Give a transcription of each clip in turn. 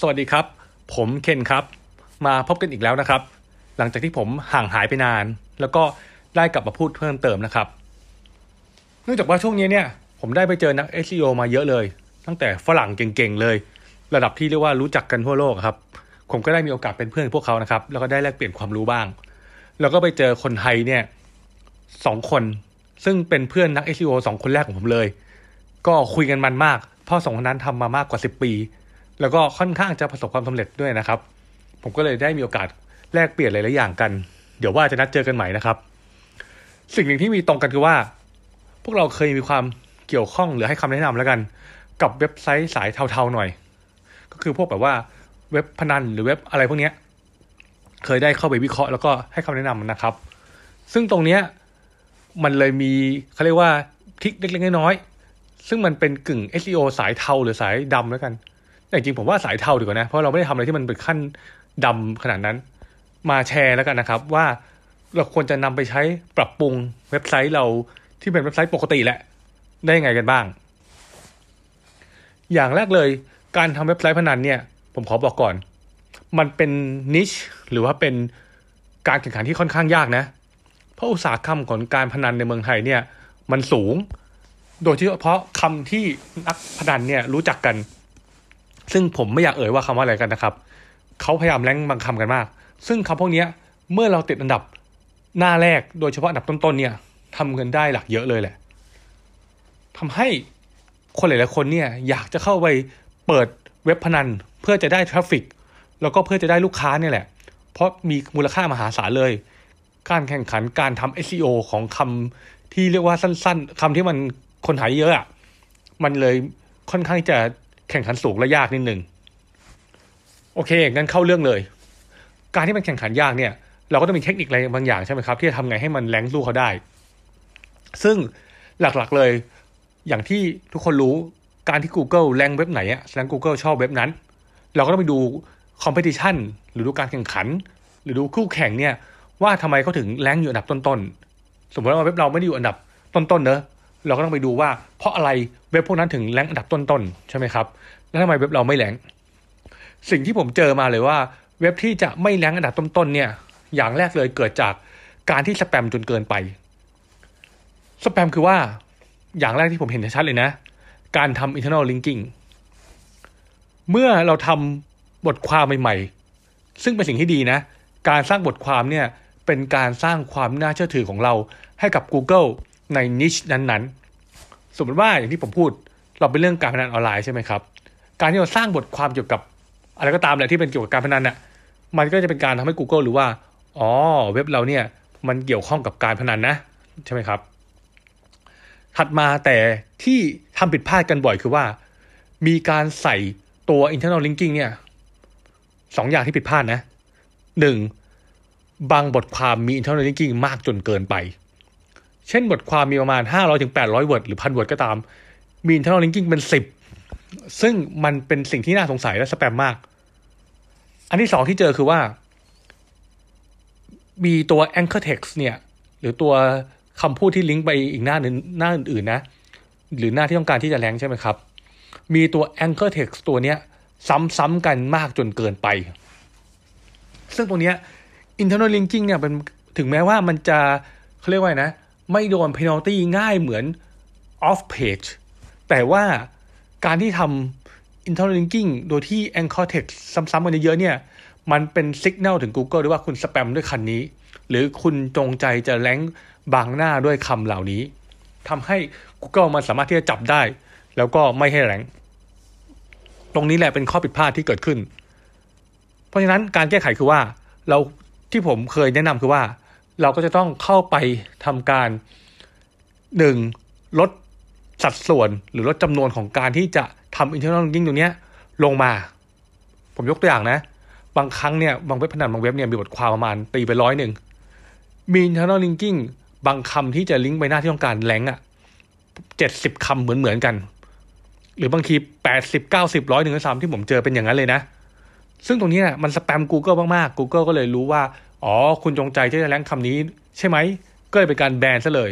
สวัสดีครับ ผมเคนครับ มาพบกันอีกแล้วนะครับ หลังจากที่ผมห่างหายไปนาน แล้วก็ได้กลับมาพูดเพิ่มเติมนะครับ เนื่องจากว่าช่วงนี้เนี่ย ผมได้ไปเจอนัก SEO มาเยอะเลย ตั้งแต่ฝรั่งเก่งๆเลย ระดับที่เรียกว่ารู้จักกันทั่วโลกครับ ผมก็ได้มีโอกาสเป็นเพื่อนพวกเขานะครับ แล้วก็ได้แลกเปลี่ยนความรู้บ้าง แล้วก็ไปเจอคนไทยเนี่ยสองคน ซึ่งเป็นเพื่อนนัก SEO สองคนแรกของผมเลย ก็คุยกันมันมากเพราะสองคนนั้นทำมามากกว่า 10 ปี แล้วก็ค่อนข้างจะประสบความสำเร็จด้วยนะครับ ผมก็เลยได้มีโอกาสแลกเปลี่ยนหลายๆอย่างกัน เดี๋ยวว่าจะนัดเจอกันใหม่นะครับ สิ่งหนึ่งที่มีตรงกันคือว่า พวกเราเคยมีความเกี่ยวข้องหรือให้คำแนะนำแล้วกัน กับเว็บไซต์สายเทาๆหน่อย ก็คือพวกแบบว่าเว็บพนันหรือเว็บอะไรพวกนี้เคยได้เข้าไปวิเคราะห์แล้วก็ให้คำแนะนำนะครับ ซึ่งตรงเนี้ยมันเลยมีเขาเรียกว่าทิคเล็กๆน้อยๆซึ่งมันเป็นกึ่ง SEO สายเทาหรือสายดำแล้วกัน แต่จริงผมว่าสายเทาดีกว่านะ เพราะเราไม่ได้ทำอะไรที่มันเป็นขั้นดำขนาดนั้น มาแชร์แล้วกันนะครับ ว่าเราควรจะนำไปใช้ปรับปรุงเว็บไซต์เราที่เป็นเว็บไซต์ปกติแหละ ได้ยังไงกันบ้าง อย่างแรกเลยการทำเว็บไซต์พนันเนี่ย ผมขอบอกก่อน มันเป็นนิชหรือว่าเป็นการแข่งขันที่ค่อนข้างยากนะ เพราะอุตสาหกรรมของการพนันในเมืองไทยเนี่ย มันสูง โดยเฉพาะคำที่นักพนันเนี่ยรู้จักกัน ซึ่งผมไม่อยากเอ่ยว่าคำว่าอะไรกันนะครับเขาพยายามแรงบางคำกันมาก ซึ่งคำพวกนี้เมื่อเราติดอันดับหน้าแรกโดยเฉพาะอันดับต้นๆเนี่ยทำเงินได้หลักเยอะเลยแหละทำให้คนหลายๆคนเนี่ยอยากจะเข้าไปเปิดเว็บพนันเพื่อจะได้ทราฟฟิกแล้วก็เพื่อจะได้ลูกค้าเนี่ยแหละ เพราะมีมูลค่ามหาศาลเลย การแข่งขันการทำ SEO ของคำที่เรียกว่าสั้น ๆคำที่มันคนหายเยอะอะมันเลยค่อนข้างจะ แข่งขันสูงและยากนิดนึงโอเคงั้นเข้าเรื่องเลย การที่มันแข่งขันยากเนี่ย เราก็ต้องมีเทคนิคอะไรบางอย่างใช่ไหมครับ ที่จะทำไงให้มันแรงสู้เขาได้ ซึ่งหลักๆเลย อย่างที่ทุกคนรู้การที่ Google แรงเว็บไหนอะแสดง Google ชอบเว็บนั้น เราก็ต้องไปดู competition หรือดูการแข่งขัน หรือดูคู่แข่งเนี่ยว่าทำไมเขาถึง rank อยู่อันดับต้นๆ สมมติว่าเว็บเราไม่ได้อยู่อันดับต้นๆเนอะ เราก็ต้องไปดูว่า เพราะอะไรเว็บพวกนั้นถึง rank อันดับต้นๆใช่ไหมครับ แล้วทำไมเว็บเราไม่ rank สิ่งที่ผมเจอมาเลยว่า เว็บที่จะไม่ rank อันดับต้นๆเนี่ย อย่างแรกเลยเกิดจากการที่สแปมจนเกินไป สแปมคือว่าอย่างแรกที่ผมเห็นชัดเลยนะ การทำ internal linking เมื่อเราทำบทความใหม่ๆ ซึ่งเป็นสิ่งที่ดีนะ การสร้างบทความเนี่ยเป็นการสร้างความน่าเชื่อถือของเราให้กับ Google ในนิชนั้นๆ สมมติว่าอย่างที่ผมพูดเราเป็นเรื่องการพนันออนไลน์ใช่ไหมครับ การที่เราสร้างบทความเกี่ยวกับอะไรก็ตามแหละที่เป็นเกี่ยวกับการพนันน่ะมันก็จะเป็นการทำให้ Google รู้ว่า อ๋อ เว็บเราเนี่ยมันเกี่ยวข้องกับการพนันนะ ใช่ไหมครับ ถัดมาแต่ที่ทำผิดพลาดกันบ่อยคือว่า มีการใส่ตัว internal linking เนี่ยสองอย่างที่ผิดพลาดนะหนึ่งบางบทความมี internal linking มากจนเกินไป เช่นบทความมีประมาณ 500ถึง800 word หรือพัน word ก็ตาม มี internal linking เป็น 10 ซึ่งมันเป็นสิ่งที่น่าสงสัยและสแปมมาก อันที่สองที่เจอคือว่า มีตัว anchor text เนี่ย หรือตัวคำพูดที่ลิงก์ไปอีกหน้าหนึ่งหน้าอื่นๆนะ หรือหน้าที่ต้องการที่จะแรงใช่ไหมครับ มีตัว anchor text ตัวเนี้ย ซ้ำๆกันมากจนเกินไป ซึ่งตรงเนี้ย internal linking เนี่ยเป็นถึงแม้ว่ามันจะเขาเรียกว่านะ ไม่โดน penalty ง่ายเหมือน off page แต่ว่าการที่ทำ internal linking โดยที่ anchor text ซ้ำๆกันเยอะๆเนี่ย มันเป็น signal ถึง Google ด้วยว่าคุณสแปมด้วยคันนี้ หรือคุณจงใจจะแรงบางหน้าด้วยคำเหล่านี้ทำให้ Google มันสามารถที่จะจับได้ แล้วก็ไม่ให้แรงตรงนี้แหละเป็นข้อผิดพลาดที่เกิดขึ้น เพราะฉะนั้นการแก้ไขคือว่าเราที่ผมเคยแนะนำคือว่า เราก็จะต้องเข้าไปทำการหนึ่งลดสัดส่วนหรือลดจำนวนของการที่จะทำ internal linking ตรงนี้ลงมา ผมยกตัวอย่างนะ บางครั้งเนี่ยบางเว็บพนันบางเว็บเนี่ยมีบทความประมาณตีไปร้อยหนึ่งมี internal linking บางคำที่จะลิงก์ไปหน้าที่ต้องการแรงอะเจ็ดสิบคำเหมือนเหมือนกัน หรือบางทีแปดสิบเก้าสิบร้อยหนึ่งซ้ำที่ผมเจอเป็นอย่างนั้นเลยนะ ซึ่งตรงนี้นี่ยมันสแปม Google มากๆ Google ก็เลยรู้ว่า อ๋อ คุณจงใจที่จะแรงคำนี้ ใช่ไหม ก็เลยเป็นการแบนซะเลย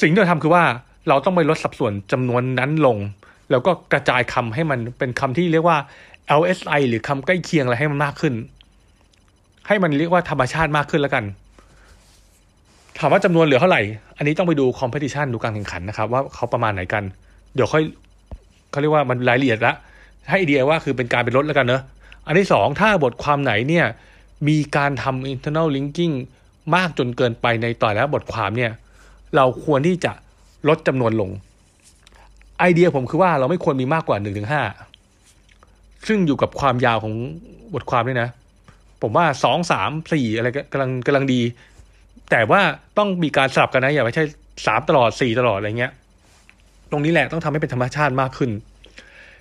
สิ่งที่เราทำคือว่าเราต้องไปลดสัดส่วนจำนวนนั้นลง แล้วก็กระจายคำให้มันเป็นคำที่เรียกว่า LSI หรือคำใกล้เคียงอะไรให้มันมากขึ้น ให้มันเรียกว่าธรรมชาติมากขึ้นแล้วกัน ถามว่าจำนวนเหลือเท่าไหร่ อันนี้ต้องไปดูคอมเพติชันดูการแข่งขันนะครับ ว่าเขาประมาณไหนกัน เดี๋ยวค่อยเขาเรียกว่ามันรายละเอียดละให้ไอเดียว่าคือเป็นการเป็นลดแล้วกันเนอะอันที่สองถ้าบทความไหนเนี่ย มีการทำ internal linking มากจนเกินไปในต่อแล้วบทความเนี่ย เราควรที่จะลดจำนวนลง ไอเดียผมคือว่าเราไม่ควรมีมากกว่าหนึ่งถึงห้าซึ่งอยู่กับความยาวของบทความด้วยนะ ผมว่าสองสามสี่อะไรกำลังกำลังดี แต่ว่าต้องมีการสลับกันนะ อย่าไม่ใช่สามตลอดสี่ตลอดอะไรเงี้ย ตรงนี้แหละต้องทำให้เป็นธรรมชาติมากขึ้น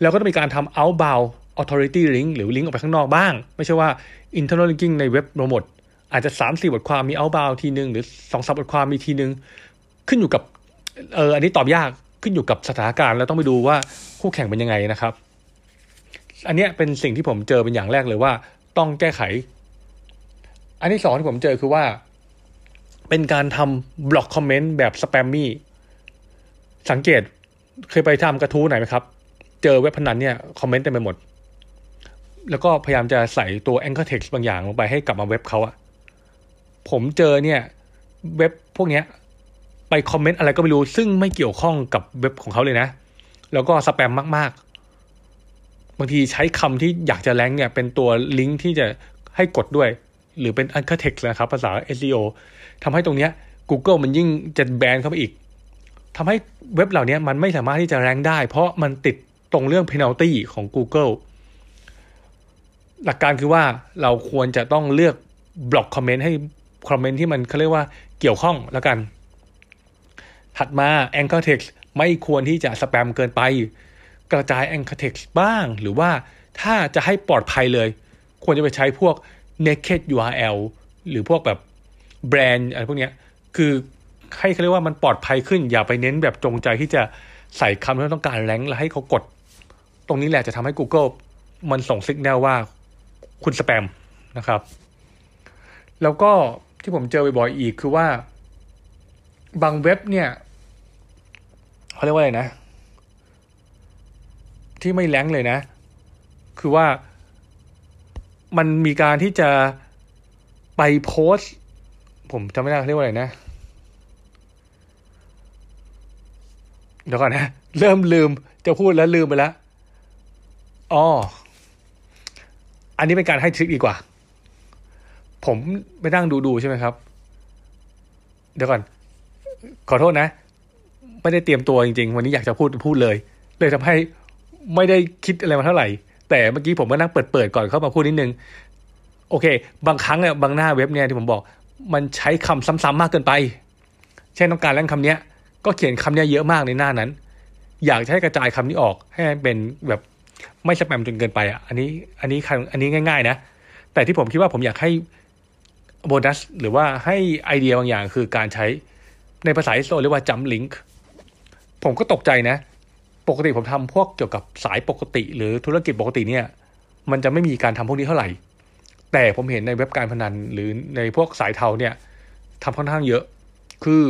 แล้วก็ต้องมีการทำ outbound authority link หรือลิงก์ออกไปข้างนอกบ้าง ไม่ใช่ว่า internal linking ในเว็บโปรโมทอาจจะสามสี่บทความมี outbound ทีหนึ่งหรือสองสามบทความมีทีหนึ่งขึ้นอยู่กับเอออันนี้ตอบยากขึ้นอยู่กับสถานการณ์แล้วต้องไปดูว่าคู่แข่งเป็นยังไงนะครับ อันนี้เป็นสิ่งที่ผมเจอเป็นอย่างแรกเลยว่า ต้องแก้ไข อันที่สองที่ผมเจอคือว่า เป็นการทำบล็อกคอมเมนต์แบบสแปมมี่สังเกตเคยไปทำกระทู้ไหนไหมครับ เจอเว็บพนันเนี่ยคอมเมนต์เต็มไปหมด แล้วก็พยายามจะใส่ตัว anchor text บางอย่างลงไปให้กลับมาเว็บเขาอะผมเจอเนี่ยเว็บพวกเนี้ยไปคอมเมนต์อะไรก็ไม่รู้ ซึ่งไม่เกี่ยวข้องกับเว็บของเขาเลยนะ แล้วก็สแปมมากๆ บางทีใช้คำที่อยากจะแรงเนี่ย เป็นตัวลิงก์ที่จะให้กดด้วย หรือเป็น anchor text นะครับ ภาษา SEO ทำให้ตรงเนี้ย Google มันยิ่งจะแบนเข้าไปอีกทำให้เว็บเหล่านี้มันไม่สามารถที่จะแรงได้ เพราะมันติดตรงเรื่อง penalty ของ Google หลักการคือว่าเราควรจะต้องเลือกบล็อกคอมเมนต์ให้คอมเมนต์ที่มันเขาเรียกว่าเกี่ยวข้องแล้วกัน ถัดมา anchor text ไม่ควรที่จะสแปมเกินไป กระจาย anchor text บ้าง หรือว่าถ้าจะให้ปลอดภัยเลย ควรจะไปใช้พวก naked URL หรือพวกแบบแบรนด์อะไรพวกนี้คือให้เขาเรียกว่ามันปลอดภัยขึ้น อย่าไปเน้นแบบจงใจที่จะใส่คำที่ต้องการแรงแล้วให้เขากด ตรงนี้แหละจะทำให้ Google มันส่งสัญญาณว่า คุณสแปมนะครับ แล้วก็ที่ผมเจอบ่อยๆอีกคือว่า บางเว็บเนี่ยเขาเรียกว่าอะไรนะ ที่ไม่แรงเลยนะ คือว่ามันมีการที่จะไปโพส ผมจำไม่ได้เขาเรียกว่าอะไรนะเดี๋ยวก่อนนะ เริ่มลืมจะพูดแล้วลืมไปแล้วอ๋อ อันนี้เป็นการให้ทริคดีกว่า ผมไปนั่งดูดูใช่ไหมครับ เดี๋ยวก่อน ขอโทษนะ ไม่ได้เตรียมตัวจริง ๆ วันนี้อยากจะพูดพูดเลย เลยทำให้ไม่ได้คิดอะไรมาเท่าไหร่ แต่เมื่อกี้ผมก็นั่งเปิดเปิดก่อนเข้ามาพูดนิดนึง โอเค บางครั้งเนี่ยบางหน้าเว็บเนี่ยที่ผมบอก มันใช้คำซ้ำๆมากเกินไป เช่นต้องการแรงคำเนี้ย ก็เขียนคำเนี้ยเยอะมากในหน้านั้น อยากให้กระจายคำนี้ออกให้เป็นแบบ ไม่สแปมจนเกินไปอะอันนี้อันนี้อันนี้ง่าย ๆ นะ แต่ที่ผมคิดว่าผมอยากให้โบนัสหรือว่าให้ไอเดียบางอย่างคือการใช้ในภาษาอิสโซเรียกว่าจัมลิงก์ผมก็ตกใจนะ ปกติผมทำพวกเกี่ยวกับสายปกติ หรือธุรกิจปกติเนี่ย มันจะไม่มีการทำพวกนี้เท่าไหร่ แต่ผมเห็นในเว็บการพนันหรือในพวกสายเทาเนี่ยทำค่อนข้างเยอะ คือ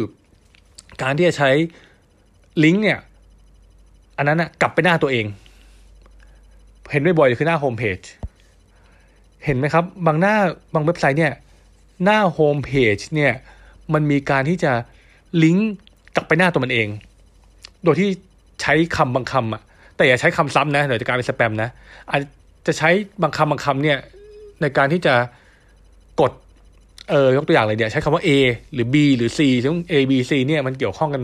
การที่จะใช้ลิงก์เนี่ย อันนั้นนะกลับไปหน้าตัวเอง เห็นบ่อยๆคือหน้าโฮมเพจเห็นไหมครับ บางหน้าบางเว็บไซต์เนี่ย หน้าโฮมเพจเนี่ยมันมีการที่จะลิงก์กลับไปหน้าตัวมันเอง โดยที่ใช้คำบางคำอะแต่อย่าใช้คำซ้ำนะเดี๋ยวจะกลายเป็นสแปมนะอาจจะใช้บางคำบางคำเนี่ยในการที่จะกดเออยกตัวอย่างเลยเนี่ยใช้คำว่า A หรือ B หรือ C ซึ่ง A B C เนี่ยมันเกี่ยวข้องกัน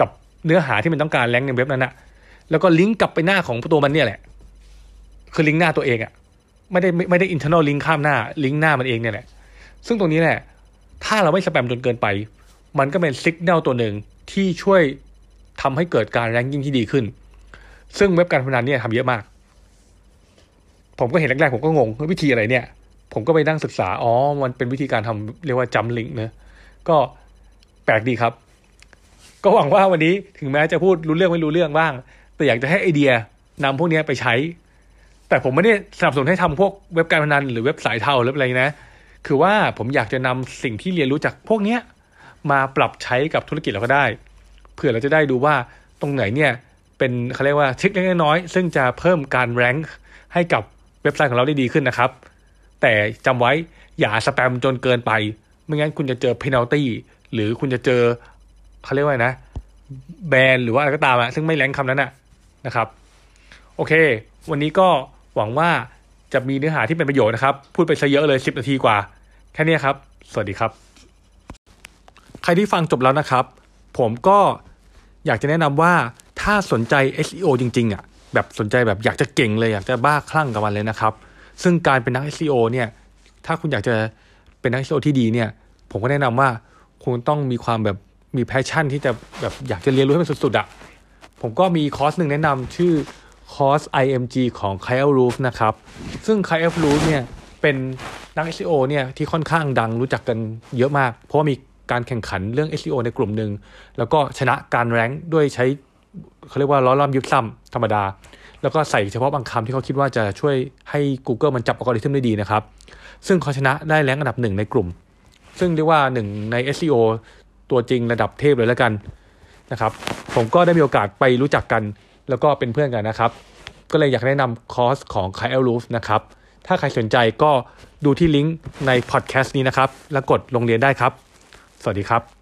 กับเนื้อหาที่มันต้องการแรงในเว็บนั้นอะแล้วก็ลิงก์กลับไปหน้าของตัวมันเนี่ยแหละ คือลิงก์หน้าตัวเองอะ่ะไม่ได้ไม่ได้ internal ลิงก์ข้ามหน้า ลิงก์หน้ามันเองเนี่ยแหละ ซึ่งตรงนี้แหละถ้าเราไม่สแปมจนเกินไป มันก็เป็นสัญญาณตัวหนึ่งที่ช่วยทำให้เกิดการแรงกิ้งที่ดีขึ้น ซึ่งเว็บการพนันเนี่ยทำเยอะมาก ผมก็เห็นแรกๆผมก็งงวิธีอะไรเนี่ย ผมก็ไปนั่งศึกษา อ๋อ มันเป็นวิธีการทำเรียกว่าจัมลิงก์เนะก็แปลกดีครับ ก็หวังว่าวันนี้ถึงแม้จะพูดรู้เรื่องไม่รู้เรื่องบ้าง แต่อยากจะให้ไอเดียนำพวกนี้ไปใช้ แต่ผมไม่ได้สนับสนุนให้ทำพวกเว็บการพนันหรือเว็บสายเทาหรืออะไรนะ คือว่าผมอยากจะนำสิ่งที่เรียนรู้จากพวกเนี้ยมาปรับใช้กับธุรกิจเราก็ได้ เพื่อเราจะได้ดูว่าตรงไหนเนี่ยเป็นเขาเรียกว่าทริคเล็กน้อยซึ่งจะเพิ่มการแรงค์ให้กับเว็บไซต์ของเราได้ดีขึ้นนะครับ แต่จำไว้อย่าสแปมจนเกินไป ไม่งั้นคุณจะเจอเพนัลตี้หรือคุณจะเจอเขาเรียกว่านะ แบนหรือว่าอะไรก็ตามอะซึ่งไม่แรงค์คำนั้นอะนะครับ โอเค วันนี้ก็ หวังว่าจะมีเนื้อหาที่เป็นประโยชน์นะครับ พูดไปซะเยอะเลย 10 นาทีกว่า แค่นี้ครับ สวัสดีครับ ใครที่ฟังจบแล้วนะครับ ผมก็อยากจะแนะนำว่าถ้าสนใจ SEO จริงๆอะแบบสนใจแบบอยากจะเก่งเลยอยากจะบ้าคลั่งกับมันเลยนะครับ ซึ่งการเป็นนัก SEO เนี่ย ถ้าคุณอยากจะเป็นนัก SEO ที่ดีเนี่ย ผมก็แนะนำว่าคุณต้องมีความแบบมี passion ที่จะแบบอยากจะเรียนรู้ให้มันสุดๆอะผมก็มีคอร์สหนึ่งแนะนำชื่อ คอร์ส IMG ของ Kyle Roof นะครับ ซึ่ง Kyle Roof เนี่ยเป็นนัก SEO เนี่ยที่ค่อนข้างดังรู้จักกันเยอะมาก เพราะว่ามีการแข่งขันเรื่อง SEO ในกลุ่มหนึ่ง แล้วก็ชนะการแรงด้วยใช้เขาเรียกว่าล้อล่อมยุบซ้ำธรรมดา แล้วก็ใส่เฉพาะบางคำที่เขาคิดว่าจะช่วยให้ Google มันจับอัลกอริทึมได้ดีนะครับ ซึ่งเขาชนะได้แรงอันดับหนึ่งในกลุ่ม ซึ่งเรียกว่าหนึ่งใน SEO ตัวจริงระดับเทพเลยแล้วกันนะครับ ผมก็ได้มีโอกาสไปรู้จักกัน แล้วก็เป็นเพื่อนกันนะครับ ก็เลยอยากแนะนำคอร์สของ k y l Roof นะครับ ถ้าใครสนใจก็ดูที่ลิงก์ในพอดแคสต์นี้นะครับ แล้วกดลงเรียนได้ครับ สวัสดีครับ